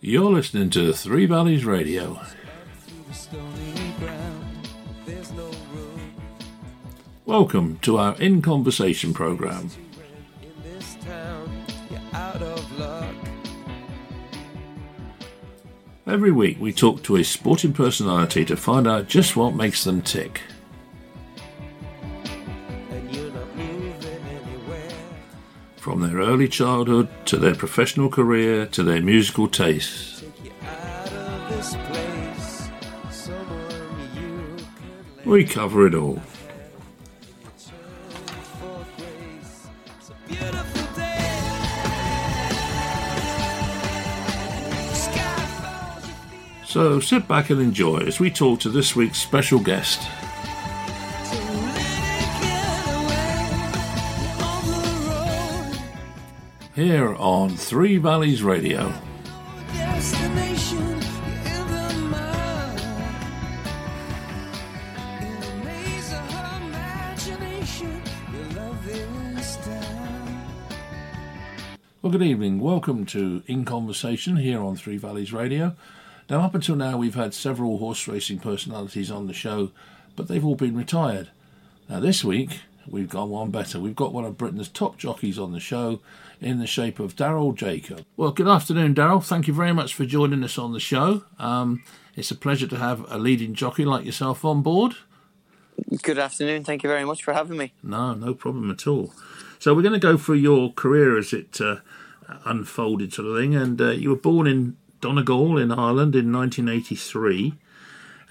You're listening to Three Valleys Radio. Welcome to our In Conversation program. Every week we talk to a sporting personality to find out just what makes them tick. Early childhood to their professional career to their musical tastes. Take you out of this place. Someone you could We cover it all. turn for grace. It's a beautiful day. Sky falls, you feel So sit back and enjoy as we talk to this week's special guest. Here on Three Valleys Radio. Well, good evening. Welcome to In Conversation here on Three Valleys Radio. Now, up until now, we've had several horse racing personalities on the show, but they've all been retired. Now, this week, we've gone one better. We've got one of Britain's top jockeys on the show in the shape of Daryl Jacob. Well, good afternoon, Daryl. Thank you very much for joining us on the show. Um, it's a pleasure to have a leading jockey like yourself on board. Good afternoon. Thank you very much for having me. No, no problem at all. So we're going to go through your career as it uh, unfolded, sort of thing. And uh, you were born in Donegal in Ireland in 1983,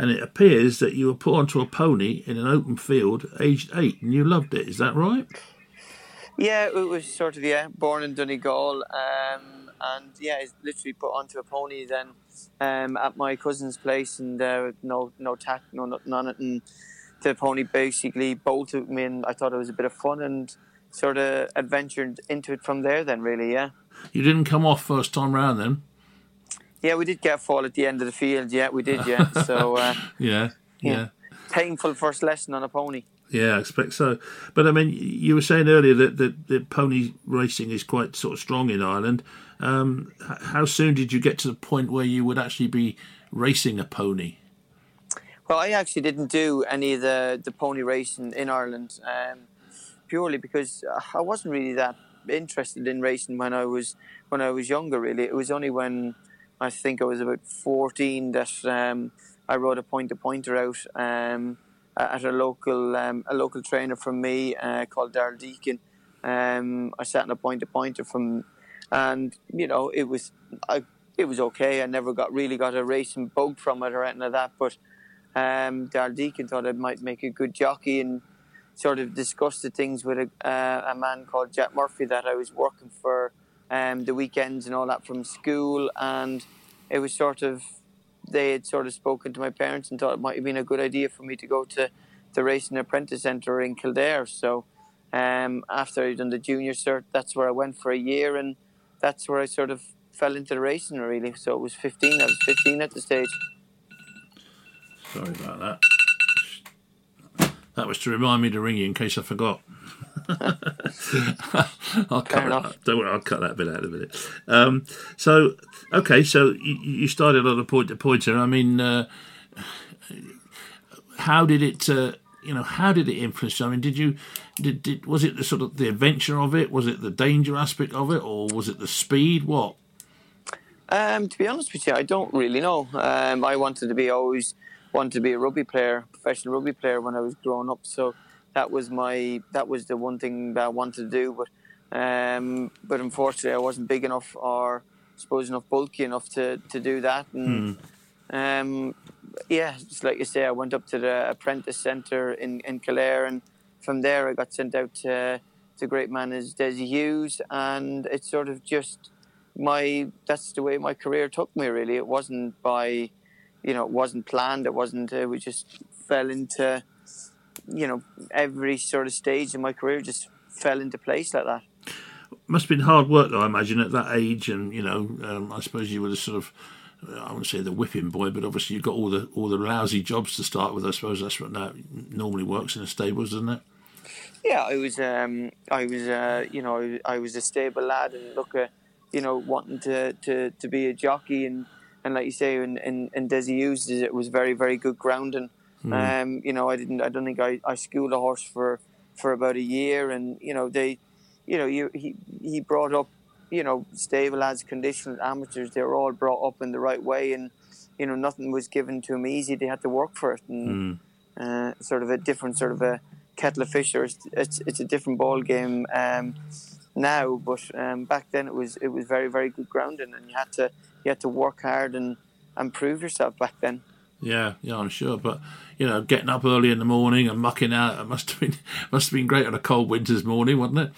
and it appears that you were put onto a pony in an open field, aged eight, and you loved it. Is that right? Yeah, it was sort of yeah, born in Donegal, um, and yeah, it's literally put onto a pony then um, at my cousin's place, and uh, no no tack, no no- none, and the pony basically bolted me, and I thought it was a bit of fun, and sort of adventured into it from there. Then really, yeah. You didn't come off first time round then. Yeah, we did get a fall at the end of the field. Yeah, we did. Yeah, so uh, Yeah, yeah. Yeah. painful first lesson on a pony. Yeah, I expect so. But I mean, you were saying earlier that, that, that pony racing is quite sort of strong in Ireland. Um, how soon did you get to the point where you would actually be racing a pony? Well, I actually didn't do any of the, the pony racing in Ireland um, purely because I wasn't really that interested in racing when I was when I was younger. Really, it was only when I think I was about fourteen that um, I rode a point to pointer out um, at a local um, a local trainer from me uh, called Darrell Deacon. Um, I sat in a point to pointer from, and you know it was I it was okay. I never got really got a racing bug from it or anything like that, but um, Darrell Deacon thought I might make a good jockey and sort of discussed the things with a, uh, a man called Jack Murphy that I was working for um, the weekends and all that from school. And it was sort of, they had sort of spoken to my parents and thought it might have been a good idea for me to go to the Racing Apprentice Centre in Kildare. So um, after I'd done the junior cert, that's where I went for a year and that's where I sort of fell into the racing really. So it was 15, I was 15 at the stage. Sorry about that. That was to remind me to ring you in case I forgot. I'll cut enough. that. Don't worry, I'll cut that bit out in a minute. Um, so, okay, so you, you started on a point to pointer. I mean, uh, how did it? Uh, you know, how did it influence you? I mean, did you? Did, did was it the sort of the adventure of it? Was it the danger aspect of it, or was it the speed? What? Um, to be honest with you, I don't really know. Um, I wanted to be always wanted to be a rugby player, professional rugby player when I was growing up. So that was my that was the one thing that I wanted to do. But um, but unfortunately, I wasn't big enough or I suppose enough bulky enough to, to do that. And um, yeah, just like you say, I went up to the apprentice centre in in Kildare, and from there I got sent out to the great man is Dessie Hughes, and it's sort of just my that's the way my career took me really it wasn't by you know it wasn't planned it wasn't uh, we just fell into you know every sort of stage in my career just fell into place like that Must have been hard work, though. I imagine at that age, and you know, um, I suppose you were the sort of. I wouldn't say the whipping boy, but obviously you've got all the all the lousy jobs to start with. I suppose that's what that normally works in a stables, doesn't it? yeah i was um i was uh you know i was a stable lad and look uh, you know, wanting to, to, to be a jockey and, and like you say, in, in, in Dessie Hughes, it was very, very good grounding. Um, you know, I didn't, I don't think I, I schooled a horse for, for about a year and, you know, they, you know, you, he, he brought up, you know, stable lads, conditioned amateurs, they were all brought up in the right way and, you know, nothing was given to them easy. They had to work for it and uh, sort of a different sort of a kettle of fish or it's, it's, it's a different ball game. Um, now, but um, back then it was it was very very good grounding, and you had to you had to work hard and and prove yourself back then. Yeah, yeah, I'm sure. But you know, getting up early in the morning and mucking out it must have been must have been great on a cold winter's morning, wasn't it?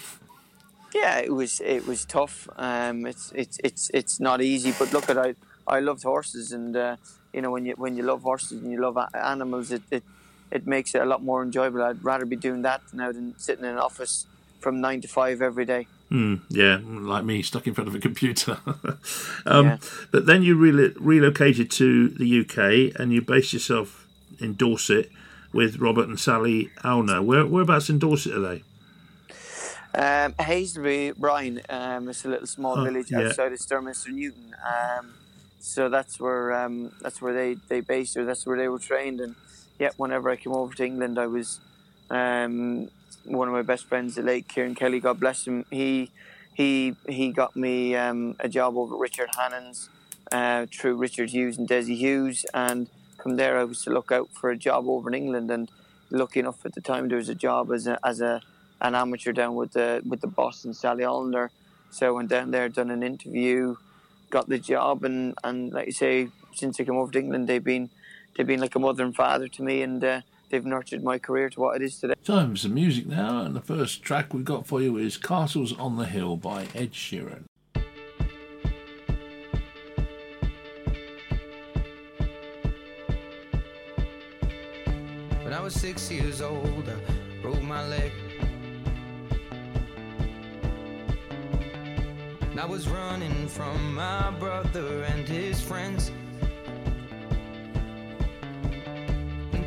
Yeah, it was it was tough. Um, it's it's it's it's not easy, but look at I I loved horses, and uh, you know when you when you love horses and you love a- animals, it, it it makes it a lot more enjoyable. I'd rather be doing that now than sitting in an office from nine to five every day. Hmm, yeah, like me, stuck in front of a computer. um, Yeah. But then you rel- relocated to the UK and you based yourself in Dorset with Robert and Sally Alner. Where, whereabouts in Dorset are they? Um, Hazelbury Bryan, um, it's a little small Oh, village yeah. outside of Sturminster Newton. Um, so that's where um, that's where they they based or That's where they were trained. And yeah, whenever I came over to England, I was um, one of my best friends, the late Kieran Kelly, God bless him. He he he got me um, a job over at Richard Hannon's uh, through Richard Hughes and Dessie Hughes, and from there I was to look out for a job over in England. And lucky enough at the time there was a job as a as a an amateur down with the with the boss and Sally Alner. So I went down there, done an interview, got the job, and, and like you say, since I came over to England, they've been they've been like a mother and father to me, and uh, they've nurtured my career to what it is today. Time for some music now, and the first track we've got for you is Castles on the Hill by Ed Sheeran. When I was six years old, I broke my leg. And I was running from my brother and his friends.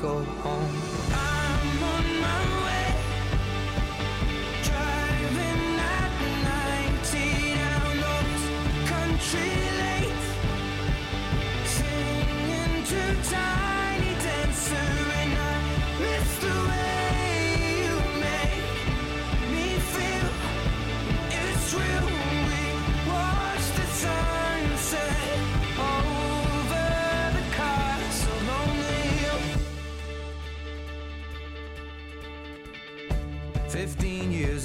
go home. I'm on my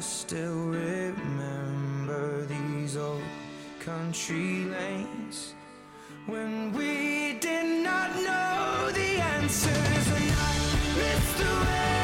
I still remember these old country lanes. When we did not know the answers and I missed the way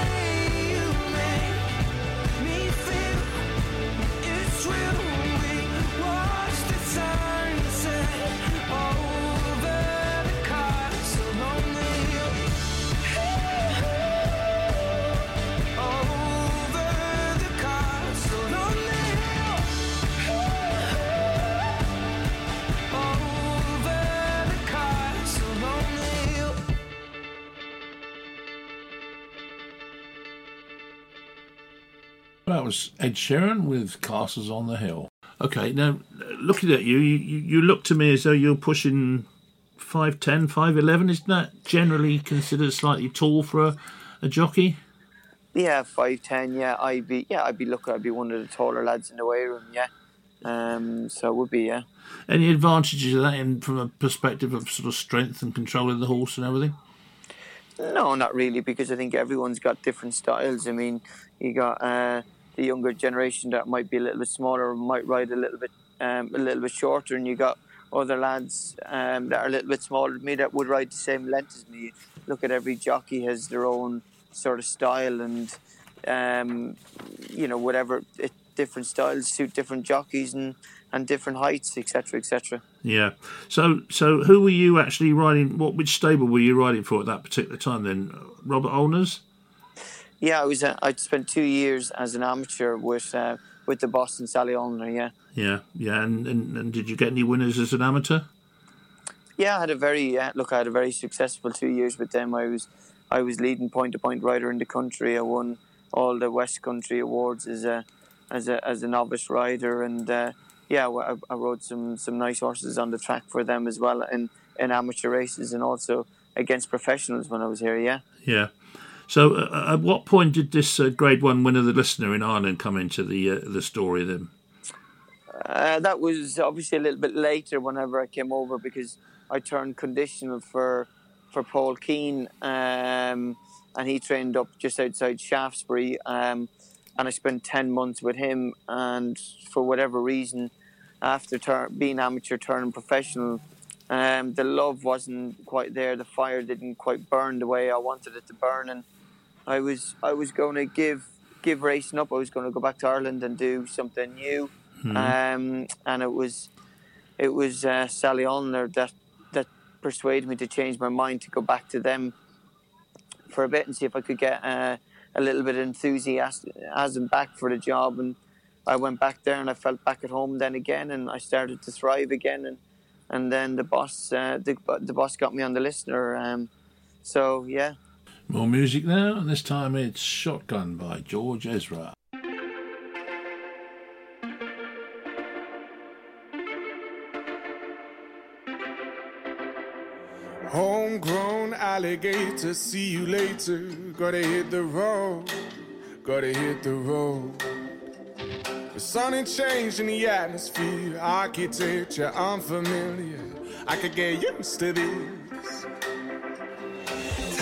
was Ed Sheeran with Castles on the Hill. Okay, now looking at you, you, you look to me as though you're pushing 5'10, 5'11. Isn't that generally considered slightly tall for a, a jockey? Yeah, five ten. Yeah, I'd be yeah, I'd be looking. I'd be one of the taller lads in the weigh room. Yeah, um, so it would be yeah. Any advantages of that in from a perspective of sort of strength and controlling the horse and everything? No, not really, because I think everyone's got different styles. I mean, you got uh, the younger generation that might be a little bit smaller, might ride a little bit um, a little bit shorter, and you got other lads um, that are a little bit smaller than me that would ride the same length as me. Look at every jockey has their own sort of style, and um, you know whatever it, different styles suit different jockeys and and different heights, etc., etc. Yeah. So so who were you actually riding? What which stable were you riding for at that particular time? Then Robert Alner's. Yeah, I was. Uh, I spent two years as an amateur with uh, with the Boston Sally Alner. Yeah. Yeah, yeah. And, and and did you get any winners as an amateur? Yeah, I had a very uh, look. I had a very successful two years with them. I was, I was leading point to point rider in the country. I won all the West Country awards as a, as a as a novice rider, and uh, yeah, I, I rode some some nice horses on the track for them as well in in amateur races and also against professionals when I was here. Yeah. Yeah. So uh, at what point did this uh, Grade One winner, the listener in Ireland, come into the uh, the story then? Uh, that was obviously a little bit later whenever I came over because I turned conditional for for Paul Keane um, and he trained up just outside Shaftesbury um, and I spent 10 months with him and for whatever reason after tur- being amateur turning professional um, the love wasn't quite there the fire didn't quite burn the way I wanted it to burn and I was I was going to give give racing up I was going to go back to Ireland and do something new um, and it was it was uh, Sally Alner that that persuaded me to change my mind to go back to them for a bit and see if I could get uh, a little bit of enthusiasm back for the job. And I went back there and I felt back at home then again, and I started to thrive again. And and then the boss uh, the the boss got me on the listener. Um, so yeah, More music now, and this time it's Shotgun by George Ezra. Homegrown alligator, see you later. Gotta hit the road, gotta hit the road. The sun ain't changed in the atmosphere, architecture unfamiliar. I could get used to this.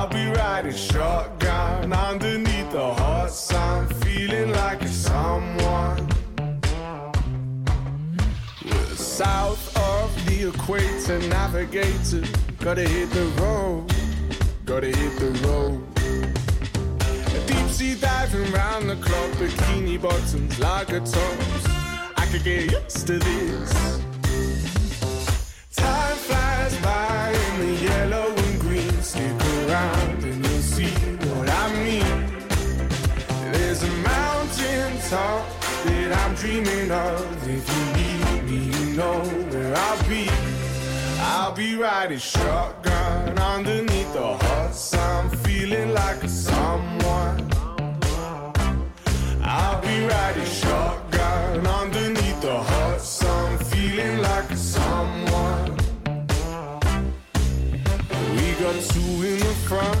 I'll be riding shotgun underneath the hot sun, feeling like a someone. We're south of the equator, navigator. Gotta hit the road, gotta hit the road. Deep sea diving round the clock, bikini bottoms, lager tops. I could get used to this. Time flies by mountain that I'm dreaming of. If you need me, you know where I'll be. I'll be riding shotgun underneath the hot sun, feeling like a someone. I'll be riding shotgun underneath the hot sun, feeling like a someone. We got two in the front,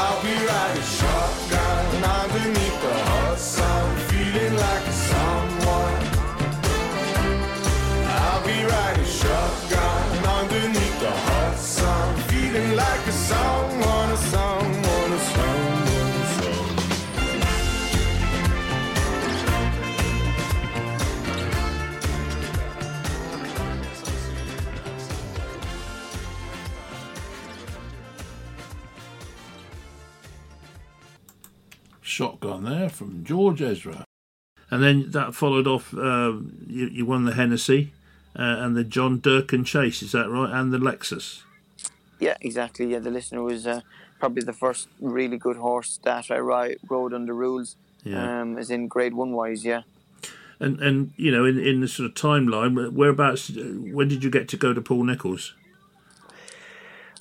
I'll be riding shotgun. Underneath the hot sun, feeling like. I'll be riding shotgun. Underneath the hot sun, feeling like a someone, Shotgun there from George Ezra. And then that followed off, um, you, you won the Hennessy uh, and the John Durkan Chase, is that right? And the Lexus. Yeah, exactly. Yeah, the listener was uh, probably the first really good horse that I ri- rode under rules, Yeah. um, as in grade one wise. Yeah. And, and you know, in, in the sort of timeline, whereabouts, when did you get to go to Paul Nicholls?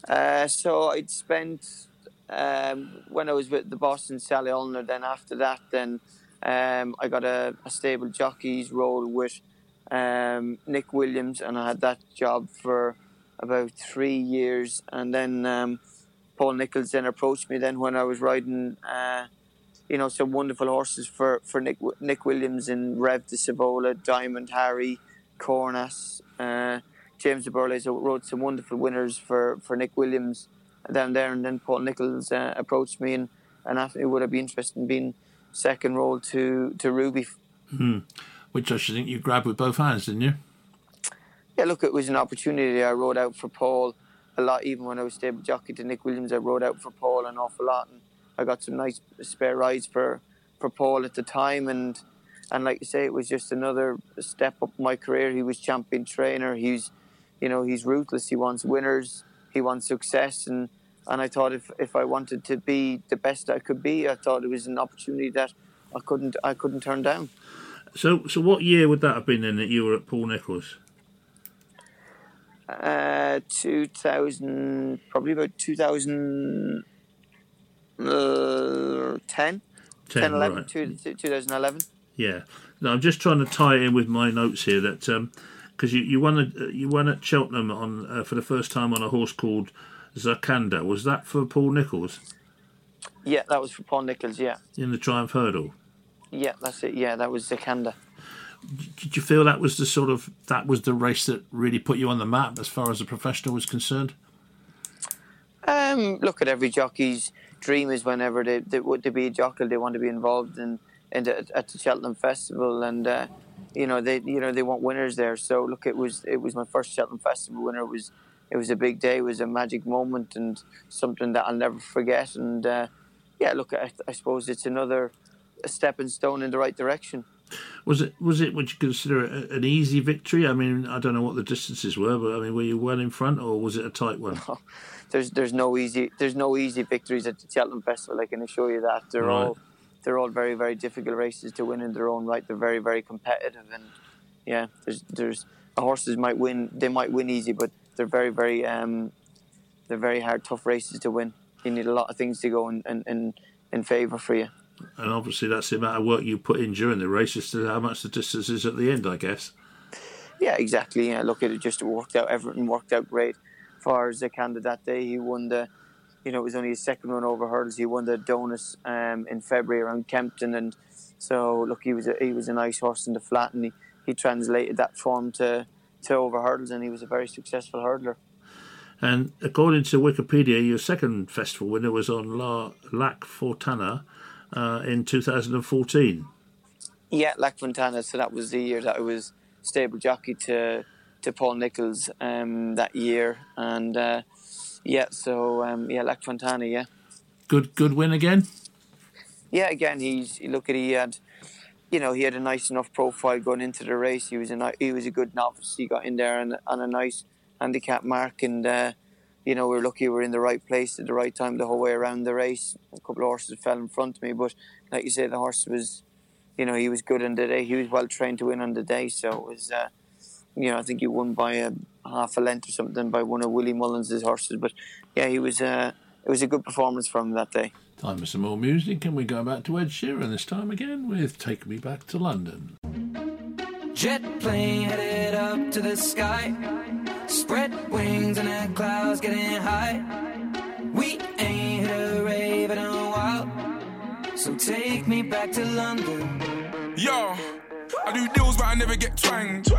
Uh, so I'd spent um, when I was with the Boston Sally Alner. Then after that, then um, I got a, a stable jockey's role with um, Nick Williams, and I had that job for about three years. And then um, Paul Nicholls then approached me then when I was riding, uh, you know, some wonderful horses for for Nick Nick Williams in Reve de Sivola, Diamond Harry, Cornas. Uh, James de Burley wrote some wonderful winners for, for Nick Williams down there, and then Paul Nicholls uh, approached me and, and asked me it would I be interested in being second role to, to Ruby. Which I should think you grabbed with both hands, didn't you? Yeah, look, it was an opportunity. I rode out for Paul a lot, even when I was stable jockey to Nick Williams. I rode out for Paul an awful lot, and I got some nice spare rides for, for Paul at the time. And and like you say, it was just another step up my career. He was champion trainer. He's, you know, he's ruthless. He wants winners. He success, and and I thought if if I wanted to be the best I could be, I thought it was an opportunity that I couldn't I couldn't turn down. So, so what year would that have been then that you were at Paul Nicholls? Uh, 2000, probably about 2010, uh, 10, 10 Ten, 11, right. two- two- 2011. Yeah. No, I'm just trying to tie it in with my notes here that because you you won a, you won at Cheltenham on uh, for the first time on a horse called Zarkandar. Was that for Paul Nicholls Yeah, that was for Paul Nicholls. Yeah, in the Triumph Hurdle? yeah, that's it. Yeah, that was Zarkandar. Did you feel that was the sort of that was the race that really put you on the map as far as a professional was concerned? Um, look at every jockey's dream is whenever they, they want to be a jockey, they want to be involved in, in the, at the Cheltenham Festival, and uh, you know they you know they want winners there. So look, it was it was my first Cheltenham Festival winner. It was it was a big day. It was a magic moment and something that I'll never forget. And uh, yeah, look, I, I suppose it's another stepping stone in the right direction. Was it was it would you consider it an easy victory? I mean, I don't know what the distances were, but I mean, were you well in front or was it a tight one? there's there's no easy there's no easy victories at the Cheltenham Festival. I can assure you that they're Right. all they're all very very difficult races to win in their own right. They're very very competitive and yeah, there's there's the horses might win they might win easy, but they're very very um they're very hard tough races to win. You need a lot of things to go in in in, in favour for you. And obviously, that's the amount of work you put in during the race as to how much the distance is at the end, I guess. Yeah, exactly. Yeah, look, it just worked out. Everything worked out great for Zarkandar that day. He won the, you know, it was only his second run over hurdles. He won the Adonis um, in February around Kempton, and so look, he was a, he was a nice horse in the flat, and he, he translated that form to to over hurdles, and he was a very successful hurdler. And according to Wikipedia, your second festival winner was on La Lac Fontana uh, in 2014. Yeah, Lac Fontana. So that was the year that I was stable jockey to to Paul Nicholls um, that year, and uh, yeah, so um, yeah, Lac Fontana. Yeah. Good, good win again. Yeah, again, he's look at he had, you know, he had a nice enough profile going into the race. He was a he was a good novice. He got in there and on a nice handicap mark, and uh, you know we are lucky we were in the right place at the right time the whole way around the race. A couple of horses fell in front of me, but like you say, the horse was, you know, he was good on the day. He was well trained to win on the day, so it was. Uh, you know, I think he won by a half a length or something by one of Willie Mullins' horses. But yeah, he was. Uh, it was a good performance from him that day. Time for some more music, and we go back to Ed Sheeran this time again with "Take Me Back to London." Jet plane headed up to the sky, spread wings and the clouds getting high. We ain't hit a rave in a while, so take me back to London. Yo. I do deals, but I never get twanged.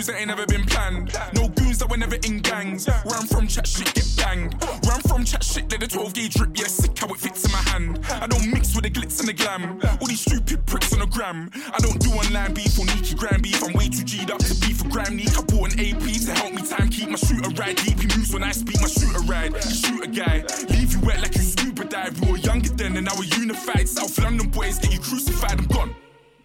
Moves that ain't never been planned. No goons that were never in gangs. Where I'm from, chat shit get banged. Where I'm from, chat shit, let the 12 gauge drip. Yeah, sick how it fits in my hand. I don't mix with the glitz and the glam. All these stupid pricks on the gram. I don't do online beef or Nikki gram beef. I'm way too G'd up to beef for gram Neek. I bought an AP to help me time keep my shooter ride. Deep he moves when I speak my shooter ride. Shoot a guy, leave you wet like you scuba dive. We were younger then and now we're unified. South London boys get you crucified. I'm gone.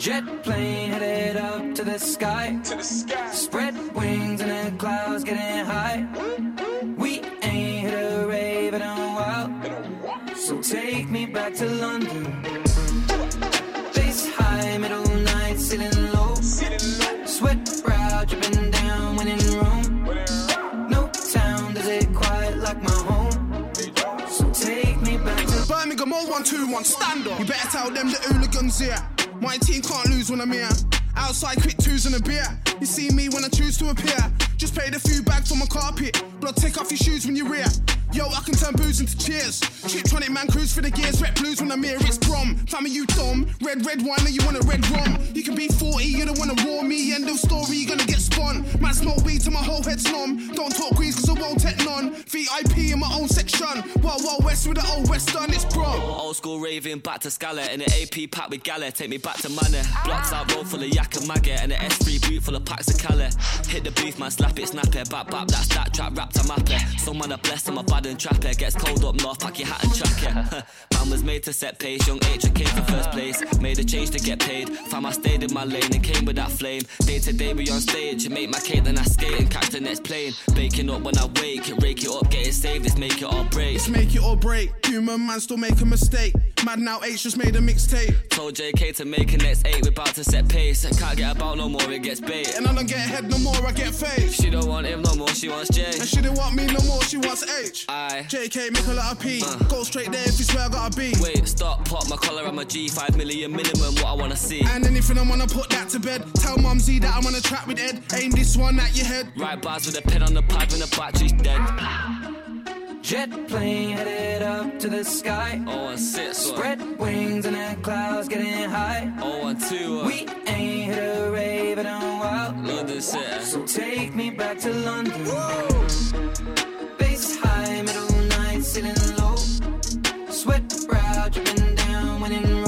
Jet plane headed up to the sky. To the sky. Spread wings and the clouds getting high. We ain't hit a rave in a while. So take me back to London. Face high, middle night, sitting low. Sweat brow dripping down when in Rome. No town does it quite like my home. So take me back to Birmingham 0121, stand up. You better tell them the hooligans here. My team can't lose when I'm here. Outside, quick twos and a beer. You see me when I choose to appear. Just paid a few bags for my carpet. Blood, take off your shoes when you're rear. Yo, I can turn booze into cheers. Chiptronic man cruise for the gears. Red blues when I'm here. It's prom. Family, you dumb. Red, red wine, and you want a red rum. You can be 40, you don't wanna roar me. End of story, you gonna get spun. Man, smoke weed till my whole head's numb. Don't talk greens cause I won't take none. VIP in my own section. Wild, wild west with the old western, it's prom. Old school raving, back to Scarlet. In the AP pack with Gala. Take me back to Manor. Blocks out, roll full of yak and maggot. And the S3 boot full of packs of Cali. Hit the beef, man, slap it, snap it. Bap, bap, that's that trap, wrapped a map it. Some man are blessed, I'm a bad and trap it. Gets cold up north, pack your hat and track it. man was made to set pace, young H came for first place. Made a change to get paid. Fam, I stayed in my lane and came with that flame. Day to day, we on stage. Make my cake, then I skate and catch the next plane. Baking up when I wake, rake it up, getting saved. It's make it or break. It's make it or break. Human man still make a mistake. Mad now H just made a mixtape. Told JK to make a next eight, we're about to set pace. Can't get about no more, it gets bait. And I don't get head no more, I get face. She don't want him no more, she wants J. And she don't want me no more, she wants H. I. JK, make a lot of P. Uh. Go straight there if you swear I gotta be. Wait, stop, pop my collar, I'm a G. 5 million minimum, what I wanna see. And anything I wanna put that to bed. Tell Mumsy that I wanna trap with Ed. Aim this one at your head. Right bars with a pen on the pad when the battery's dead. Jet plane headed up to the sky. Oh, and sit. Spread wings and the clouds getting high. Oh, and two. Uh. We ain't hit a rave in a while. London City. So take me back to London. Base high, middle night, sitting low. Sweat brow dripping down when in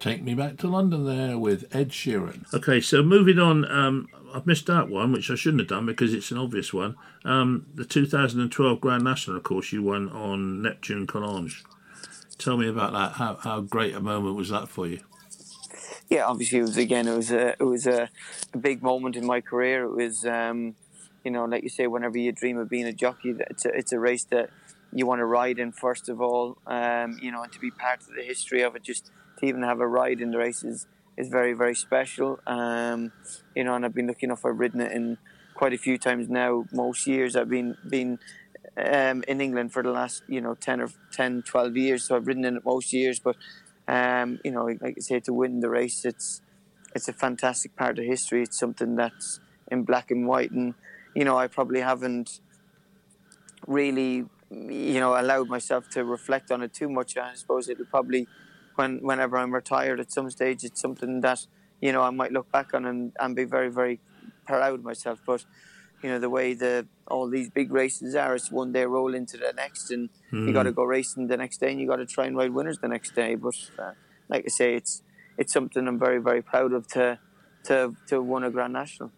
take me back to London. me back to London there with Ed Sheeran. Okay, so moving on, um, I've missed out one, which I shouldn't have done because it's an obvious one. Um, the 2012 Grand National, of course, you won on Neptune Collonges. Tell me about that. How, how great a moment was that for you? Yeah, obviously it was again. It was a it was a, a big moment in my career. It was, um, you know, like you say, whenever you dream of being a jockey, it's a, it's a race that you want to ride in first of all. Um, you know, and to be part of the history of it, just to even have a ride in the race is, is very very special. Um, you know, and I've been lucky enough. I've ridden it in quite a few times now. Most years I've been been um, in England for the last you know 10 or 10 12 years so I've ridden in it most years but um, you know like I say to win the race it's it's a fantastic part of history it's something that's in black and white and you know I probably haven't really you know allowed myself to reflect on it too much I suppose it'll probably when whenever I'm retired at some stage it's something that you know I might look back on and, and be very very proud of myself but you know the way the all these big races are. It's one day roll into the next, and mm. you got to go racing the next day, and you got to try and ride winners the next day. But uh, like I say, it's it's something I'm very very proud of to to to win a Grand National.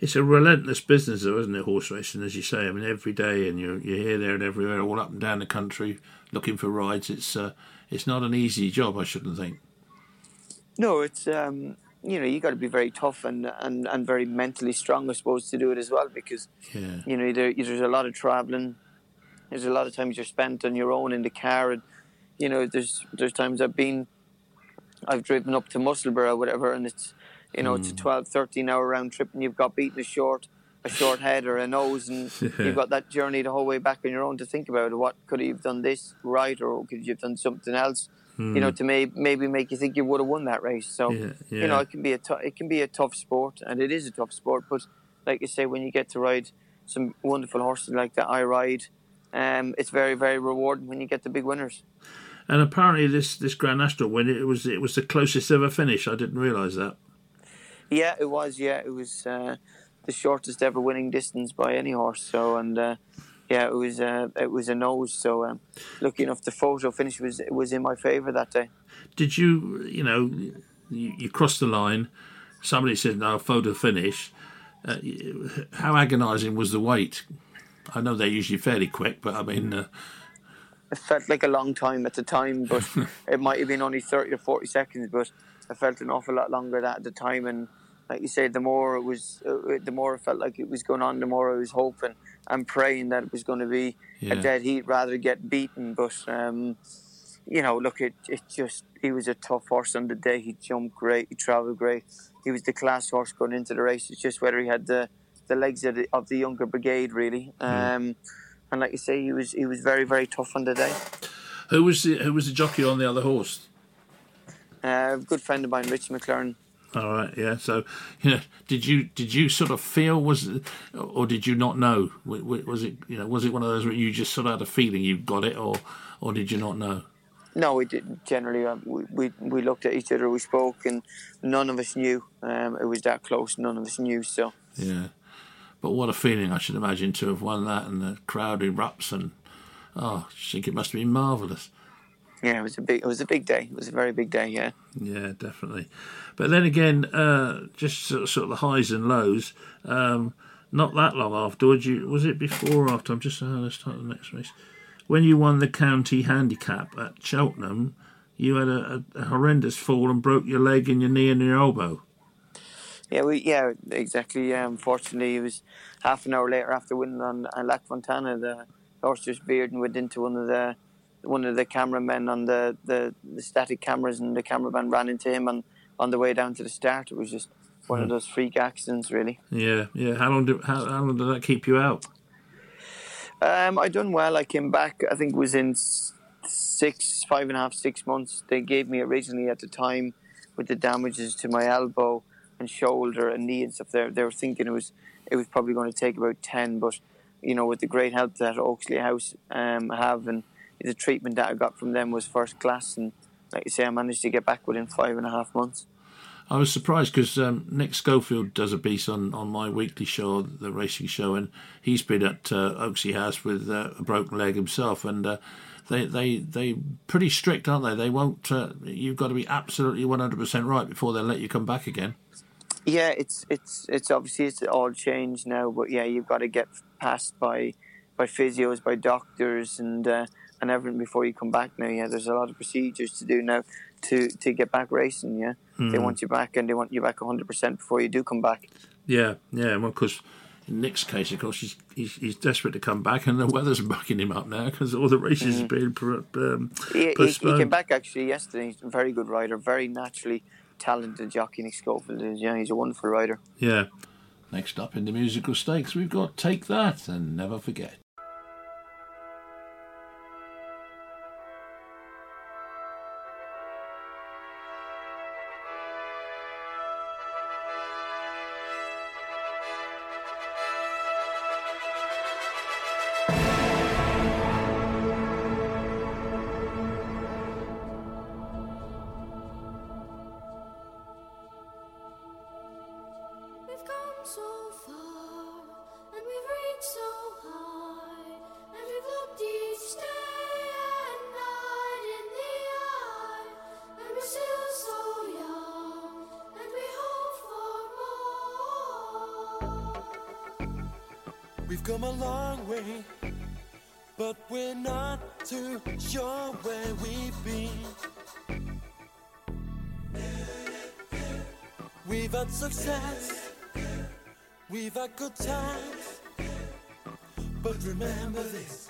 It's a relentless business, though, isn't it? Horse racing, as you say. I mean, every day, and you're you're here, there, and everywhere, all up and down the country, looking for rides. It's uh, it's not an easy job, I shouldn't think. No, it's um, you know you got to be very tough and, and, and very mentally strong, I suppose, to do it as well because yeah. you know there, there's a lot of traveling. There's a lot of times you're spent on your own in the car, and you know there's there's times I've been, I've driven up to Musselburgh or whatever, and it's you know mm. it's a hmm. 12, 13 hour round trip, and you've got beaten a short a short head or a nose, and you've got that journey the whole way back on your own to think about. What could you have done this right, or could you have done something else? you know, hmm. to may, maybe make you think you would have won that race. So, yeah, yeah. you know, it can be a t- it can be a tough sport, and it is a tough sport. But like you say, when you get to ride some wonderful horses like that I ride, um, it's very very rewarding when you get the big winners. And apparently, this this Grand National win it was it was the closest ever finish. I didn't realise that. Yeah, it was. Yeah, it was uh, the shortest ever winning distance by any horse. So, and uh, yeah, it was uh, it was a nose. So um, lucky enough, the photo finish was was in my favour that day. Did you, you know, you, you crossed the line? Somebody said, "No, photo finish." Uh, how agonising was the wait? I know they're usually fairly quick, but I mean. Uh... It felt like a long time at the time, but it might have been only thirty or forty seconds. But it felt an awful lot longer that at the time, and like you said, the more it was, uh, the more it felt like it was going on, the more I was hoping and praying that it was going to be yeah. a dead heat rather than get beaten. But um, you know, look, it it just he was a tough horse on the day. He jumped great, he travelled great. He was the class horse going into the race. It's just whether he had the the legs of the, of the younger brigade, really. Um, and like you say, he was he was very very tough on the day. Who was the who was the jockey on the other horse? Uh, a good friend of mine, Richie McLernon. All right, yeah. So, you know, did you did you sort of feel was, or did you not know? Was it you know was it one of those where you just sort of had a feeling you got it, or or did you not know? No, we didn't. Generally, uh, we, we we looked at each other, we spoke, and none of us knew. Um, it was that close. None of us knew. So yeah, but what a feeling! I should imagine to have won that, and the crowd erupts, and oh, I think it must have been marvelous yeah, it was a big it was a big day. It was a very big day. Yeah. Yeah, definitely. But then again, uh, just sort of, sort of, the highs and lows. Um, not that long afterwards, you was it before or after? I'm just uh, let's start the next race. When you won the county handicap at Cheltenham, you had a, a, a horrendous fall and broke your leg and your knee and your elbow. Yeah, we yeah exactly. Yeah, unfortunately, it was half an hour later after winning on, on Lac Fontana. The horse just veered and went into one of the one of the cameramen on the, the, the static cameras, and the cameraman ran into him on, on the way down to the start. It was just one of those freak accidents, really. Yeah, yeah. How long did how, how long did that keep you out? Um, I done well. I came back. I think it was in six, five and a half, six months. They gave me originally at the time with the damages to my elbow and shoulder and knee and stuff. There, they were thinking it was it was probably going to take about ten, but you know, with the great help that Oaksey House um, have and the treatment that I got from them was first class, and like you say, I managed to get back within five and a half months. I was surprised because um, Nick Scholfield does a piece on, on my weekly show, the racing show, and he's been at uh, Oaksey House with uh, a broken leg himself, and uh, they they they pretty strict, aren't they? They won't. Uh, you've got to be absolutely one hundred percent right before they'll let you come back again. Yeah, it's it's it's obviously it's all changed now, but yeah, you've got to get passed by by physios, by doctors, and uh, and everything before you come back. Now, yeah, there's a lot of procedures to do now to to get back racing. Yeah, mm. they want you back, and they want you back 100 percent before you do come back. Yeah, yeah, well, because in Nick's case, of course, he's, he's, he's desperate to come back, and the weather's backing him up now because all the races mm. been um, he, he, he, came back actually yesterday. He's a very good rider, very naturally talented jockey. Nick Scholfield is. Yeah, he's a wonderful rider. Yeah. Next up in the musical stakes, we've got Take That and Never Forget. Success. We've had good times, but remember this.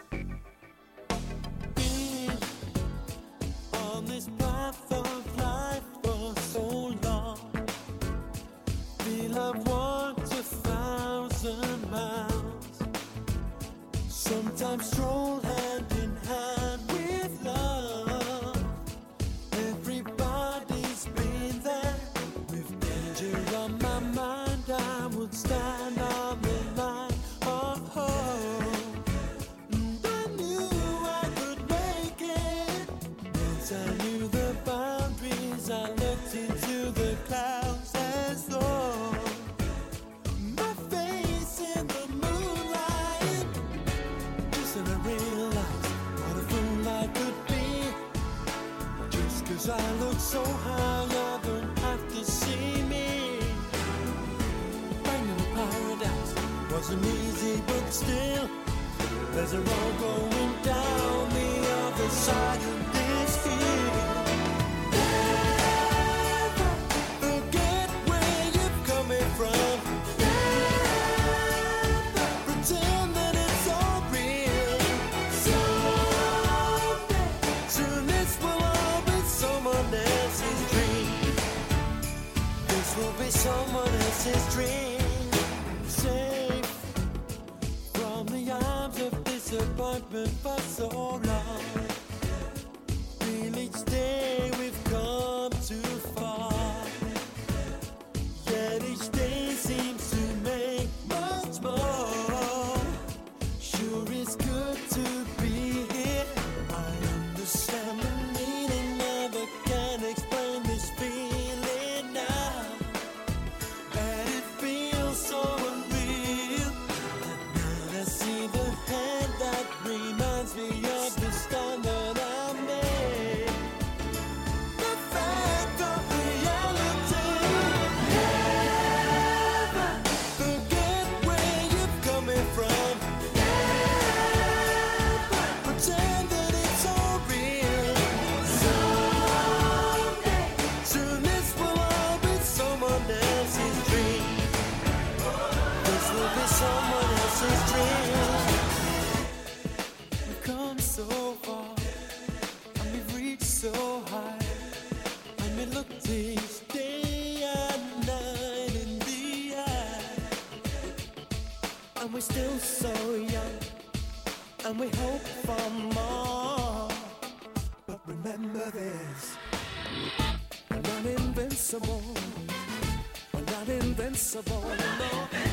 So high, and we look this day and night in the eye, and we're still so young, and we hope for more. But remember this: we're not invincible. We're not invincible. We're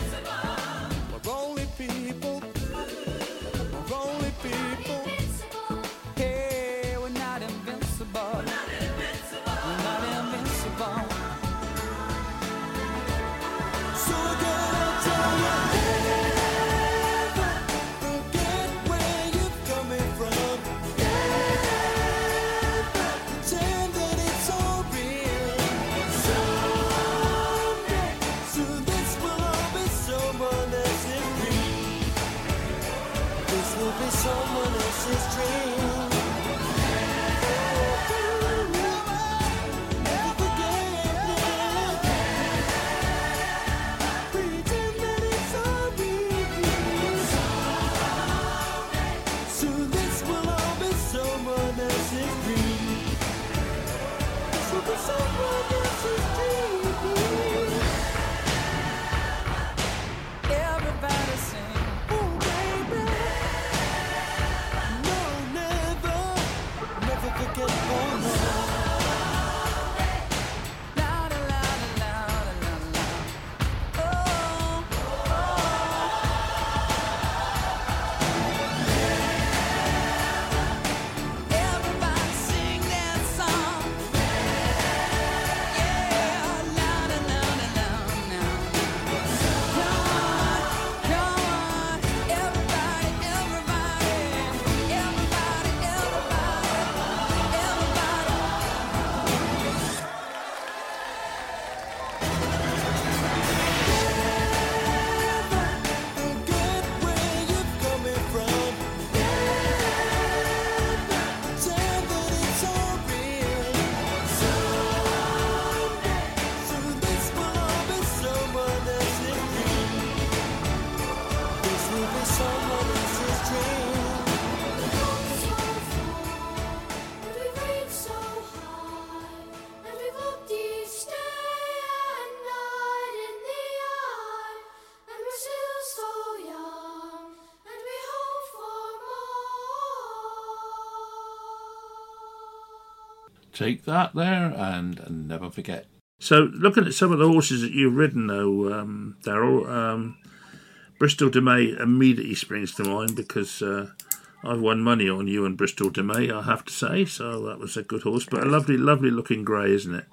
This dream. Take that there and, and never forget. So, looking at some of the horses that you've ridden, though, um, Daryl, um, Bristol de Mai immediately springs to mind because uh, I've won money on you and Bristol de Mai, I have to say. So that was a good horse, but a lovely, lovely looking grey, isn't it?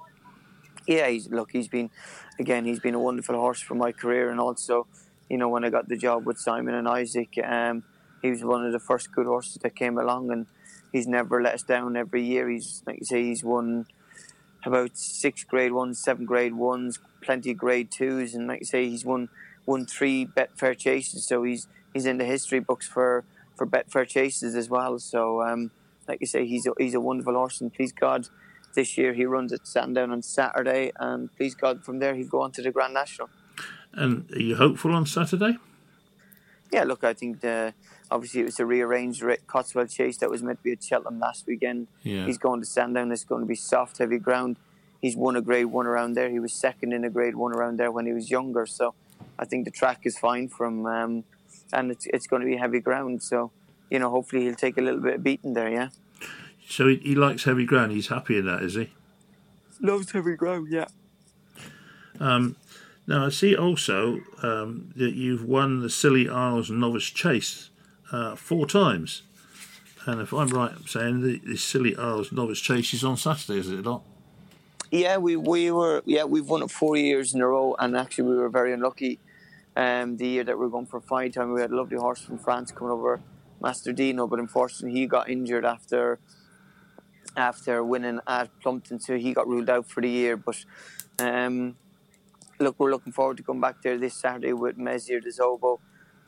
Yeah, he's look. He's been again. He's been a wonderful horse for my career, and also, you know, when I got the job with Simon and Isaac, um, he was one of the first good horses that came along, and he's never let us down. Every year, he's like you say, he's won about six grade ones, seven grade ones, plenty of grade twos, and like you say, he's won won three Betfair chases. So he's he's in the history books for for Betfair chases as well. So um, like you say, he's a, he's a wonderful horse, and please God, this year he runs at Sandown on Saturday, and please God, from there he'll go on to the Grand National. And are you hopeful on Saturday? Yeah, look, I think the obviously it was a rearranged Cotswold chase that was meant to be at Cheltenham last weekend. Yeah. He's going to Sandown. It's going to be soft, heavy ground. He's won a Grade One around there. He was second in a Grade One around there when he was younger. So I think the track is fine from, um, and it's it's going to be heavy ground. So you know, hopefully he'll take a little bit of beating there. Yeah, So he, he likes heavy ground. He's happy in that, is he? loves heavy ground. Yeah. Now I see also um, that you've won the Scilly Isles Novice Chase uh, four times, and if I'm right, I'm saying the, the Scilly Isles Novice Chase is on Saturday, is it not? Yeah, we we were yeah we've won it four years in a row, and actually we were very unlucky. Um, the year that we were going for five time, we had a lovely horse from France coming over, Master Dino, but unfortunately he got injured after after winning at Plumpton, so he got ruled out for the year. But um, look, we're looking forward to coming back there this Saturday with Messire des Obeaux,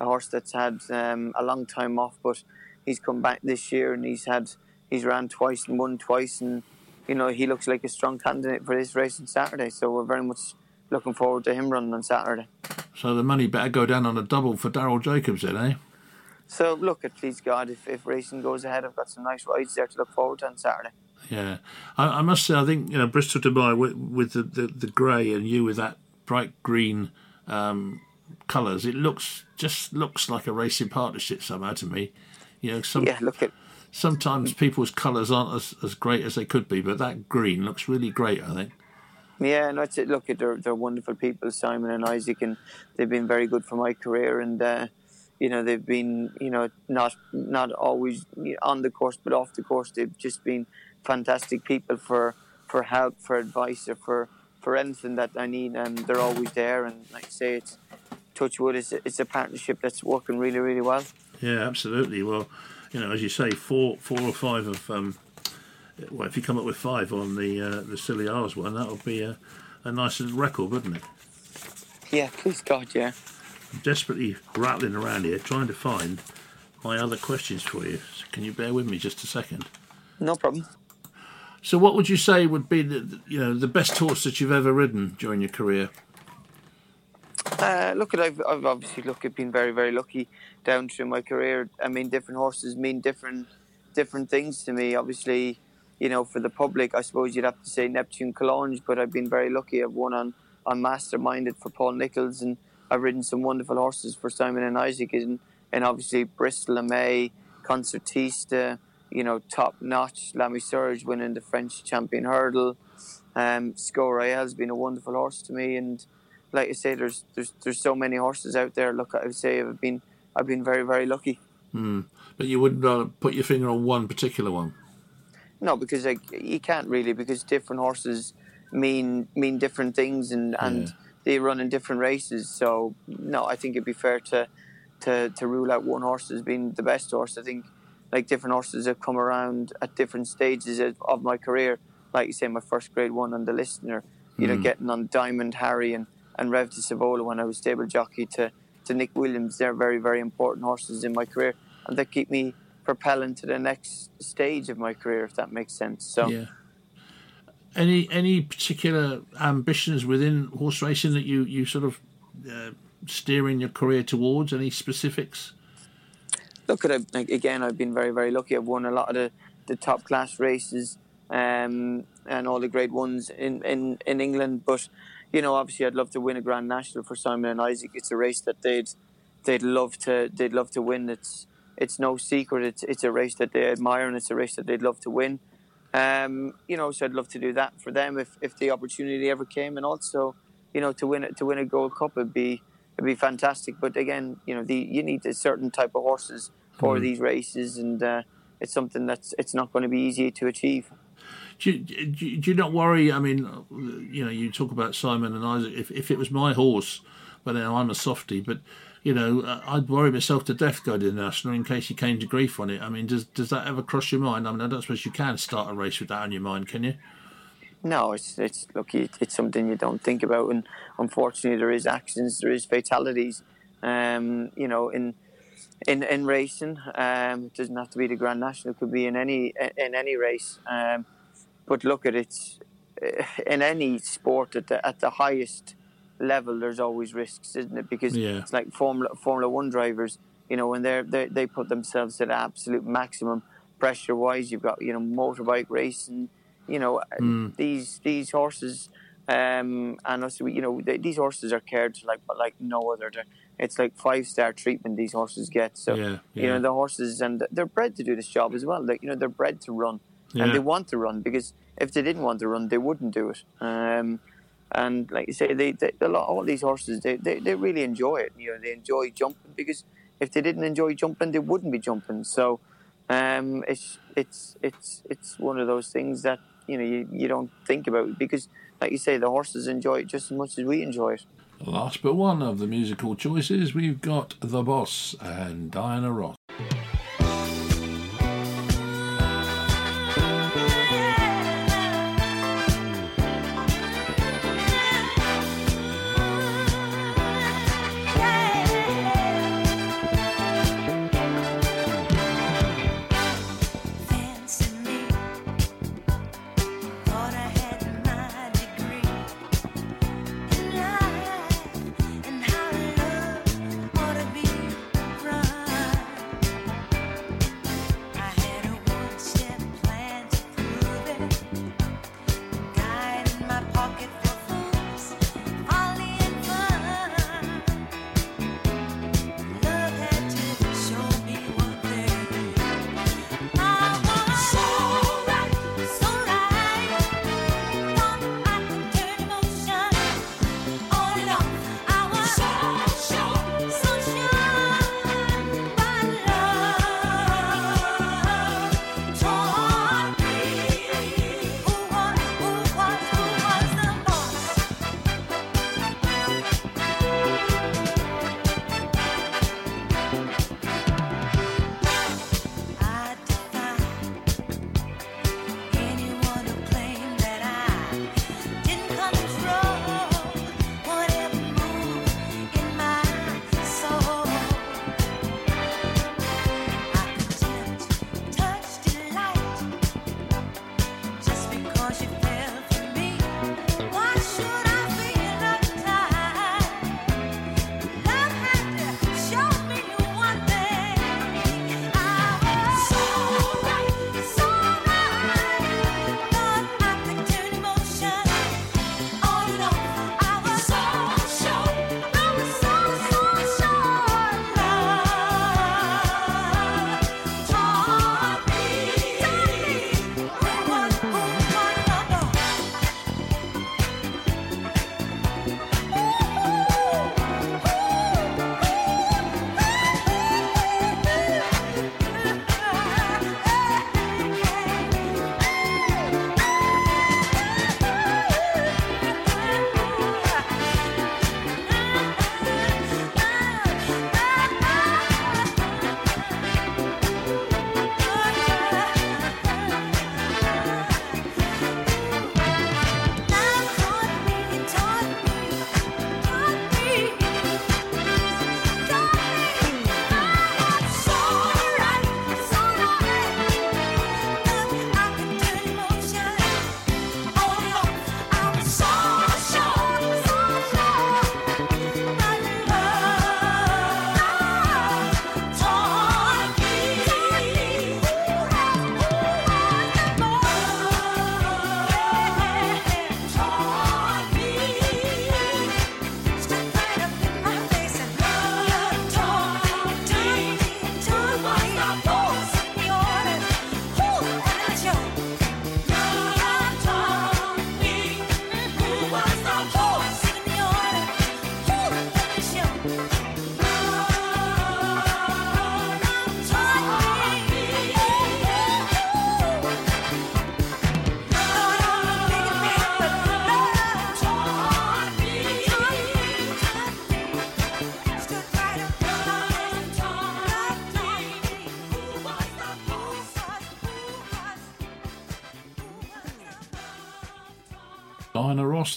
a horse that's had um, a long time off, but he's come back this year and he's had he's ran twice and won twice, and you know he looks like a strong candidate for this race on Saturday. So we're very much looking forward to him running on Saturday. So the money better go down on a double for Daryl Jacobs, then, eh? So look, at please God, if, if racing goes ahead, I've got some nice rides there to look forward to on Saturday. Yeah, I, I must say, I think you know Bristol de Mai with, with the, the, the grey and you with that bright green um, colours. It looks just looks like a racing partnership somehow to me. You know, some Yeah, look at sometimes people's colours aren't as, as great as they could be, but that green looks really great. I think. Yeah, no, it's it. Look, they're they're wonderful people, Simon and Isaac, and they've been very good for my career. And uh, you know, they've been you know not not always on the course, but off the course, they've just been fantastic people for for help, for advice, or for for anything that I need. And they're always there. And like I say, it's Touchwood is it's a partnership that's working really really well. Yeah, absolutely. Well, you know, as you say, four four or five of um, well, if you come up with five on the uh, the Scilly Isles one, that would be a, a nice little record, wouldn't it? Yeah, please God, yeah. I'm desperately rattling around here trying to find my other questions for you. So can you bear with me just a second? No problem. So, what would you say would be the you know the best horse that you've ever ridden during your career? Uh, look, at I've, I've obviously look at been very very lucky down through my career. I mean, different horses mean different different things to me. Obviously, you know, for the public, I suppose you'd have to say Neptune Collonges, but I've been very lucky. I've won on on Masterminded for Paul Nicholls, and I've ridden some wonderful horses for Simon and Isaac, and, and obviously Bristol de Mai, Concertista, you know, top notch. L'Ami Serge winning the French champion hurdle. Um, Sceau Royal's been a wonderful horse to me, and like I say, there's there's there's so many horses out there. Look, I would say I've been I've been very very lucky. But you wouldn't uh, put your finger on one particular one. No, because like you can't really because different horses mean mean different things and and Yeah. they run in different races. So no, I think it'd be fair to to to rule out one horse as being the best horse. I think like different horses have come around at different stages of, of my career. Like you say, my first grade one on the listener, you know, getting on Diamond Harry and and Reve de Sivola when I was stable jockey to to Nick Williams. They're very very important horses in my career, and they keep me propelling to the next stage of my career, if that makes sense. So. Yeah. Any any particular ambitions within horse racing that you you sort of uh, steering your career towards? Any specifics? look at it like, again. I've been very, very lucky. I've won a lot of the, the top class races um, and all the great Ones in, in, in England. But you know, obviously, I'd love to win a Grand National for Simon and Isaac. It's a race that they'd they'd love to they'd love to win. It's it's no secret. It's it's a race that they admire and it's a race that they'd love to win. Um, you know, so I'd love to do that for them if, if the opportunity ever came, and also, you know, to win it to win a Gold Cup would be it'd be fantastic. But again, you know, the you need a certain type of horses for Mm. these races, and uh, it's something that's it's not going to be easy to achieve. Do you, do, you, do not worry? I mean, you know, you talk about Simon and Isaac. If, if it was my horse, but then I'm a softie, but you know, uh, I'd worry myself to death going to the national in case he came to grief on it. I mean, does does that ever cross your mind? I mean, I don't suppose you can start a race with that on your mind, can you? No, it's it's look, it's something you don't think about, and unfortunately, there is accidents, there is fatalities. Um, you know, in in in racing, um, it doesn't have to be the Grand National; it could be in any in any race. Um, but look at it, eh, in any sport at the at the highest level, there's always risks, isn't it? Because Yeah. it's like Formula Formula One drivers. You know, when they're, they they put themselves the absolute maximum pressure wise. You've got you know motorbike racing. You know eh, hmm. these these horses, um, and also you know they, these horses are cared to like like no other. They're, it's like five star treatment these horses get. So Yeah, you know the horses and they're bred to do this job as well. Like you know they're bred to run Yeah. and they want to run because if they didn't want to run, they wouldn't do it. Um, and like you say, they, they a lot, all these horses they, they, they really enjoy it. You know, they enjoy jumping because if they didn't enjoy jumping, they wouldn't be jumping. So um, it's it's it's it's one of those things that you know you, you don't think about because, like you say, the horses enjoy it just as much as we enjoy it. Last but one of the musical choices, we've got The Boss and Diana Ross.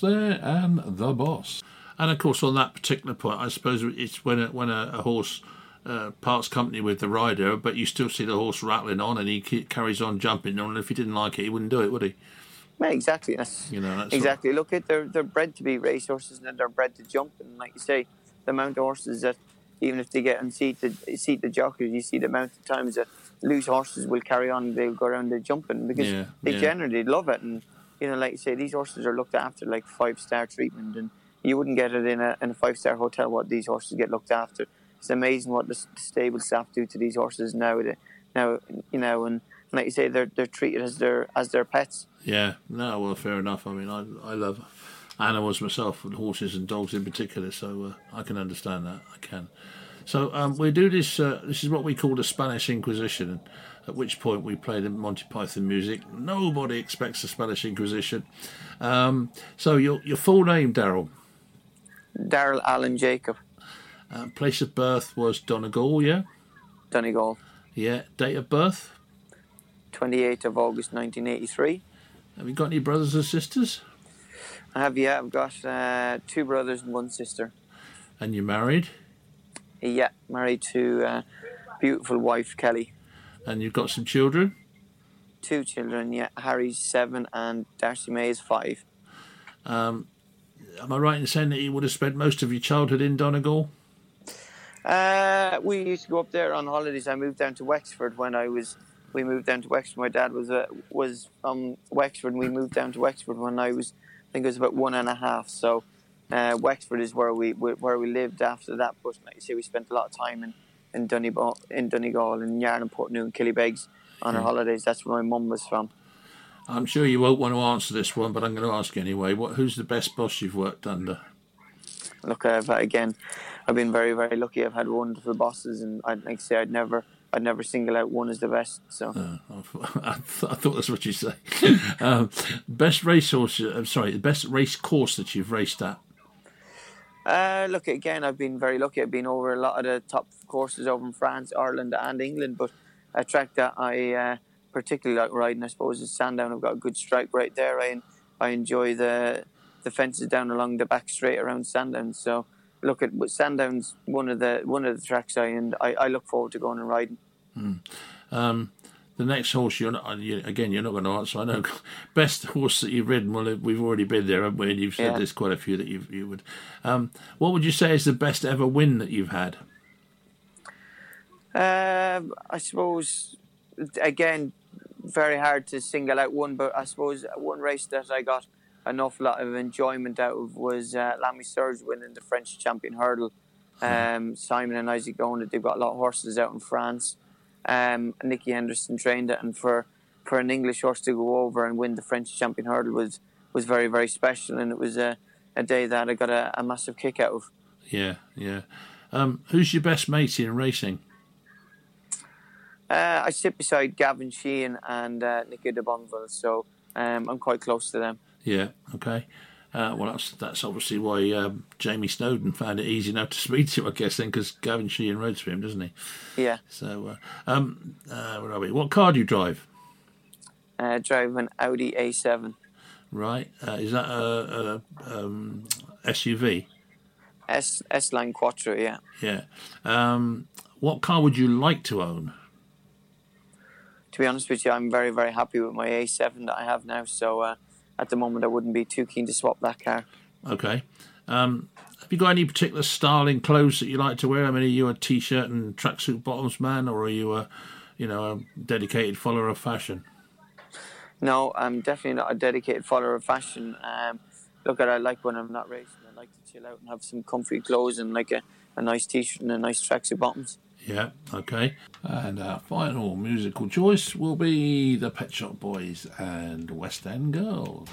Diana Ross there and the boss. And of course, on that particular point, I suppose it's when a, when a, a horse uh, parts company with the rider, but you still see the horse rattling on, and he ke- carries on jumping. And if he didn't like it, he wouldn't do it, would he? Yeah, exactly. That's, You know, that's exactly. Look at they're they're bred to be racehorses and they're bred to jump. And like you say, the amount of horses that even if they get unseated, seat the jockeys, you see the amount of times that loose horses will carry on. They'll go around the jumping because Yeah, they yeah. generally love it. And you know, like you say, these horses are looked after like five star treatment, and you wouldn't get it in a in a five star hotel. What these horses get looked after. It's amazing what the stable staff do to these horses now. Now, you know, and like you say, they're they're treated as their as their pets. Yeah, no, well, fair enough. I mean, I I love animals myself, and horses and dogs in particular, so uh, I can understand that. I can. So um, we do this. Uh, this is what we call the Spanish Inquisition. At which point we played Monty Python music. Nobody expects the Spanish Inquisition. Um, so your your full name, Daryl. Daryl Allen Jacob, Uh, place of birth was Donegal. Yeah, Donegal. yeah. Date of birth. 28th of August 1983. Have you got any brothers or sisters? I have, yeah, I've got uh, two brothers and one sister. And you're married, Yeah, married to uh, beautiful wife Kelly. And you've got some children. Two children, yeah. Harry's seven and Darcy May is five. Um, am I right in saying that you would have spent most of your childhood in Donegal? Uh, we used to go up there on holidays. I moved down to Wexford when I was. We moved down to Wexford. My dad was uh, was from Wexford, and we moved down to Wexford when I was. I think it was about one and a half. So, uh, Wexford is where we where we lived after that. But like you say, we spent a lot of time in in Donegal, in Donegal, and Yarn and Portnoo and Killybegs on our holidays. That's where my mum was from. I'm sure you won't want to answer this one, but I'm going to ask anyway. What? Who's the best boss you've worked under? Look, I've again, I've been very, very lucky. I've had wonderful bosses, and I'd like to say I'd never, I'd never single out one as the best. So, Uh, I, th- I thought that's what you say. um, best racehorse. I'm sorry, the best race course that you've raced at. Uh, look again, I've been very lucky. I've been over a lot of the top courses over in France, Ireland, and England. But a track that I uh, particularly like riding, I suppose, is Sandown. I've got a good strike right there. I I enjoy the the fences down along the back straight around Sandown. So. Look at Sandown's one of the one of the tracks I and I, I look forward to going and riding. Um, the next horse you're not you, again. You're not going to answer. I know. Best horse that you've ridden. Well, we've already been there, haven't we? And you've said Yeah. there's quite a few that you you would. Um, what would you say is the best ever win that you've had? Um, I suppose again, very hard to single out one, but I suppose one race that I got an awful lot of enjoyment out of was uh, L'Ami Serge winning the French champion hurdle. Um, Simon and Isaac it. They've got a lot of horses out in France. Um, Nicky Henderson trained it, and for for an English horse to go over and win the French champion hurdle was was very very special, and it was a, a day that I got a, a massive kick out of. Yeah, yeah. Um, who's your best mate in racing? Uh, I sit beside Gavin Sheehan and uh, Nico de Boinville, so um, I'm quite close to them. Yeah. Okay. Uh, well, that's that's obviously why um, Jamie Snowden found it easy enough to speak to, I guess, then, because Gavin Sheehan rode for him, doesn't he? Yeah, So, uh, um, uh, where are we? What car do you drive? uh, driving an Audi A7 Right. Uh, is that a, a um, SUV? S S Line Quattro. Yeah, Yeah. Um, what car would you like to own? to be honest with you, I'm very very happy with my A7 that I have now. So uh, at the moment, I wouldn't be too keen to swap that car. Okay. Um, have you got any particular style in clothes that you like to wear? I mean, are you a t-shirt and tracksuit bottoms man, or are you a, you know, a dedicated follower of fashion? No, I'm definitely not a dedicated follower of fashion. Um, look, at I like when I'm not racing. I like to chill out and have some comfy clothes and like a, a nice t-shirt and a nice tracksuit bottoms. Yeah, okay. And our final musical choice will be the Pet Shop Boys and West End Girls.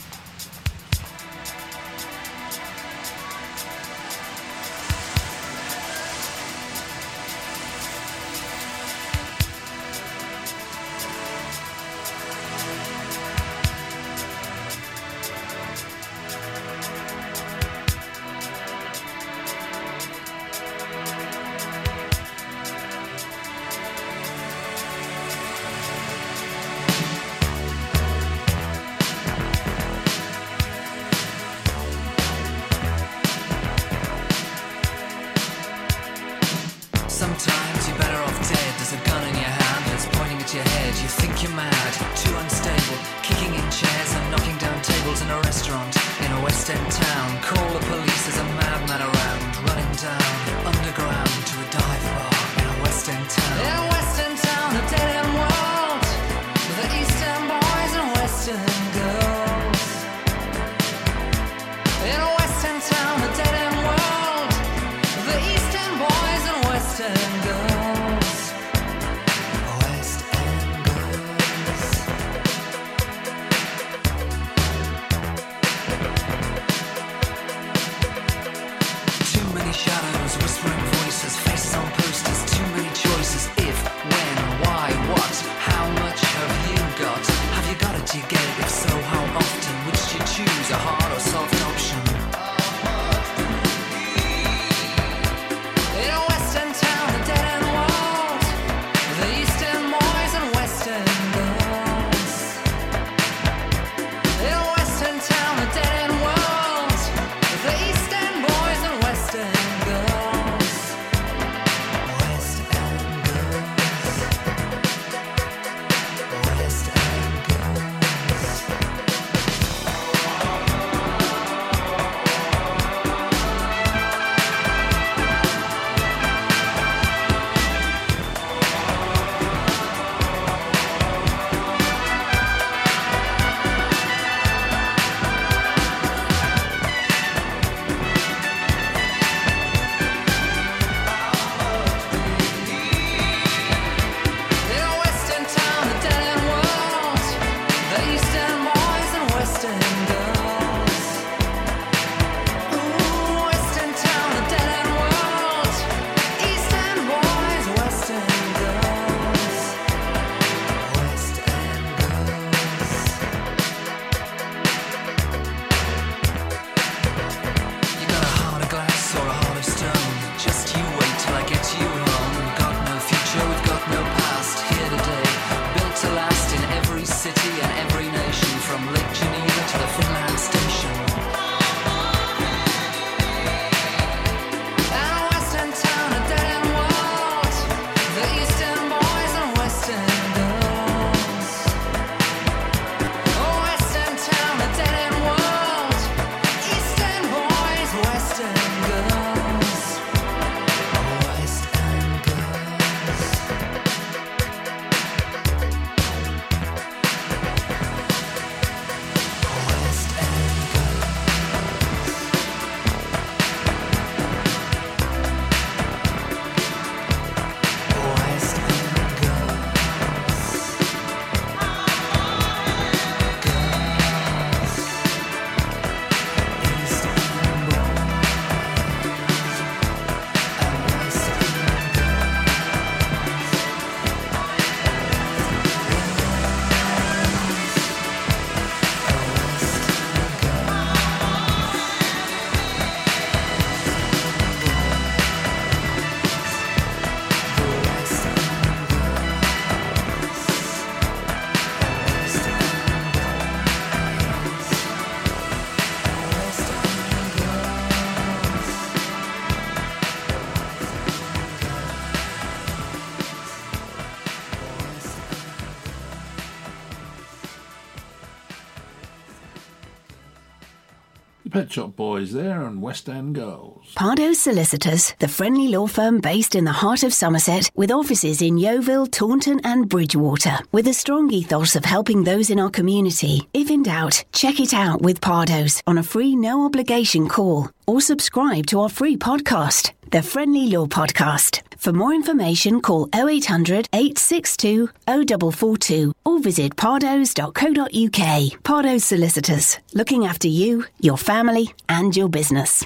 Boys there and West End Girls. Pardo Solicitors, the friendly law firm based in the heart of Somerset, with offices in Yeovil, Taunton, and Bridgwater, with a strong ethos of helping those in our community. If in doubt, check it out with Pardos on a free, no obligation call, or subscribe to our free podcast, the Friendly Law Podcast. For more information, call 0800 862 0442 or visit pardos.co.uk. Pardos Solicitors, looking after you, your family, and your business.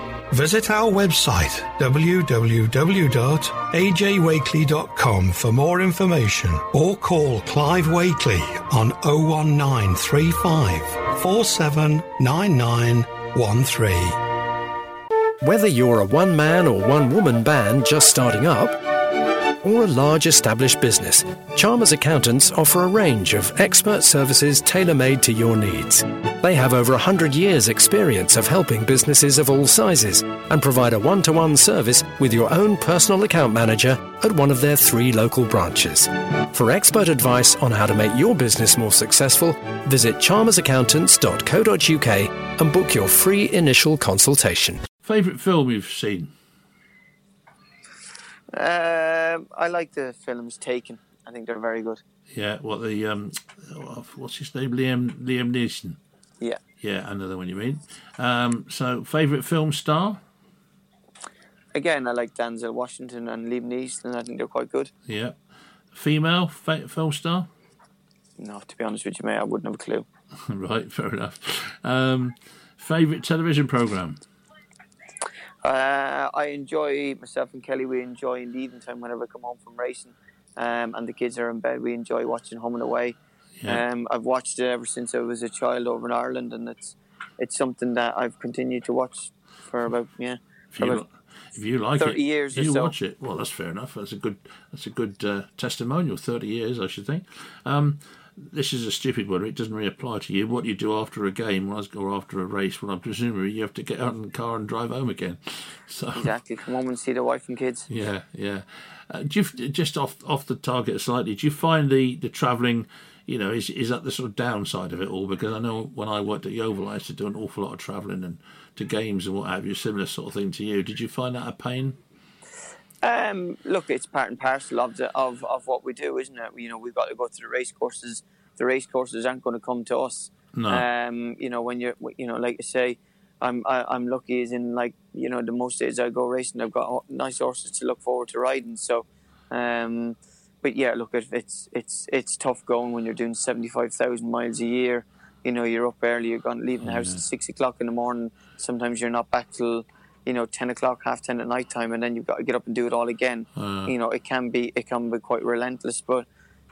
Visit our website www.ajwakely.com for more information or call Clive Wakely on 01935 479913. Whether you're a one man or one woman band just starting up, or a large established business, Chalmers Accountants offer a range of expert services tailor made to your needs. They have over 100 years' experience of helping businesses of all sizes and provide a one to one service with your own personal account manager at one of their three local branches. For expert advice on how to make your business more successful, visit chalmersaccountants.co.uk and book your free initial consultation. Favourite film you've seen? Um, I like the films Taken. I think they're very good. Yeah, what the um, what's his name? Liam Liam Neeson. Yeah. Yeah, the one you mean. Um, so, favourite film star? Again, I like Denzel Washington and Liam Neeson. I think they're quite good. Yeah. Female fa- film star? No, to be honest with you, mate, I wouldn't have a clue. right, fair enough. Um, favourite television programme? Uh, I enjoy myself and Kelly. We enjoy in the evening time whenever I come home from racing, um, and the kids are in bed. We enjoy watching Home and Away. Yeah. Um, I've watched it ever since I was a child over in Ireland, and it's it's something that I've continued to watch for about yeah. If for you, about- if you like 30 it, years you so. watch it. Well, that's fair enough. That's a good. That's a good uh, testimonial. Thirty years, I should think. Um, this is a stupid one. It doesn't really apply to you. What you do after a game or after a race? Well, I'm presumably you have to get out in the car and drive home again. So exactly, come home and see the wife and kids. yeah, yeah. Uh, do you, just off off the target slightly, do you find the the travelling? You know, is is that the sort of downside of it all? Because I know when I worked at Yeovil, I used to do an awful lot of travelling and to games and what have you. Similar sort of thing to you. Did you find that a pain? Um, look, it's part and parcel of the of, of what we do, isn't it? You know, we've got to go to the race courses. The race courses aren't going to come to us. No. Um, you know, when you're, you know, like I say, I'm I, I'm lucky as in like you know the most days I go racing, I've got nice horses to look forward to riding. So, um, but yeah, look, it's it's it's tough going when you're doing seventy five thousand miles a year. You know, you're up early, you're going leaving the house at six o'clock in the morning. Sometimes you're not back till you know ten o'clock, half ten at night time, and then you've got to get up and do it all again. Uh. You know, it can be it can be quite relentless, but